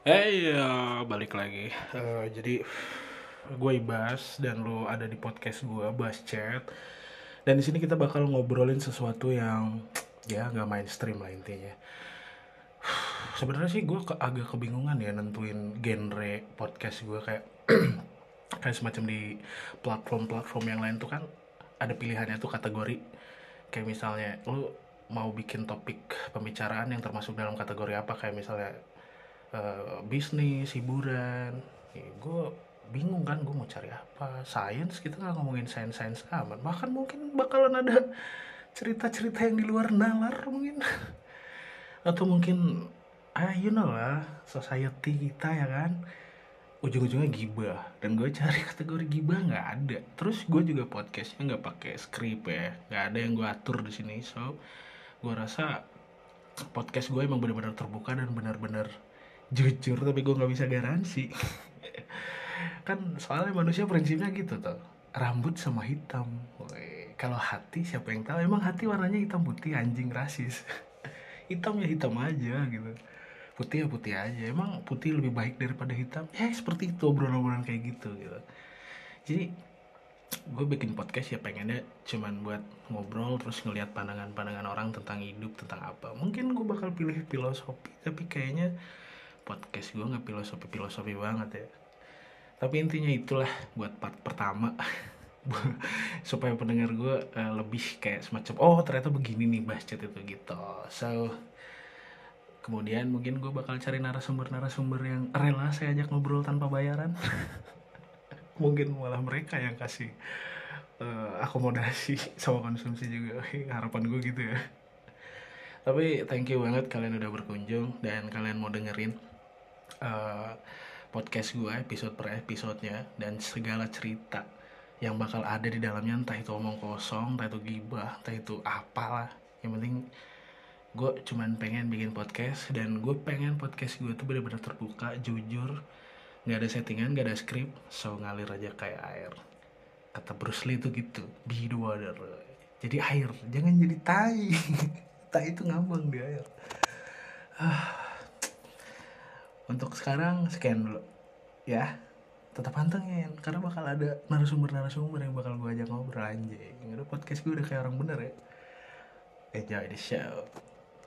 Hey, ya, balik lagi. Eh, jadi gue Ibas dan lo ada di podcast gue Bas Chat. Dan di sini kita bakal ngobrolin sesuatu yang ya nggak mainstream lah intinya. Sebenarnya sih gue ke, agak kebingungan ya nentuin genre podcast gue kayak kayak semacam di platform-platform yang lain tuh kan ada pilihannya tuh kategori kayak misalnya lu mau bikin topik pembicaraan yang termasuk dalam kategori apa kayak misalnya eh, bisnis, hiburan. Ya, gue bingung kan gue mau cari apa. Science kita nggak ngomongin sains-sains aman. Bahkan mungkin bakalan ada cerita-cerita yang di luar nalar mungkin. Atau mungkin ah you know lah society kita ya kan ujung-ujungnya gibah dan gue cari kategori gibah nggak ada terus gue juga podcastnya nggak pakai skrip ya nggak ada yang gue atur di sini so gue rasa podcast gue emang benar-benar terbuka dan benar-benar jujur tapi gue nggak bisa garansi. Kan soalnya manusia prinsipnya gitu tuh rambut sama hitam. Kalau hati siapa yang tahu? Emang hati warnanya hitam putih anjing rasis. Hitam ya hitam aja gitu. Putih ya putih aja. Emang putih lebih baik daripada hitam? Ya seperti itu obrolan-obrolan kayak gitu gitu. Jadi gue bikin podcast ya pengennya cuman buat ngobrol terus ngelihat pandangan-pandangan orang tentang hidup tentang apa. Mungkin gue bakal pilih filosofi tapi kayaknya podcast gue nggak filosofi filosofi banget ya. Tapi intinya itulah buat part pertama. Supaya pendengar gue eh, lebih kayak semacam oh ternyata begini nih chat itu gitu. So kemudian mungkin gue bakal cari narasumber-narasumber yang rela saya ajak ngobrol tanpa bayaran. Mungkin malah mereka yang kasih eh, akomodasi sama konsumsi juga. Harapan gue gitu ya. Tapi thank you banget kalian udah berkunjung dan kalian mau dengerin eh, podcast gue episode per episodenya dan segala cerita yang bakal ada di dalamnya entah itu omong kosong entah itu gibah entah itu apalah. Yang penting gue cuman pengen bikin podcast dan gue pengen podcast gue tuh benar-benar terbuka jujur nggak ada settingan nggak ada skrip so ngalir aja kayak air. Kata Bruce Lee tuh gitu be the water. Jadi air jangan jadi tai. Tai itu ngambang di air. Ah. Untuk sekarang sekian dulu. Ya tetap pantengin karena bakal ada narasumber-narasumber yang bakal gue ajak ngobrol anjing. Podcast gue udah kayak orang bener ya. Enjoy the show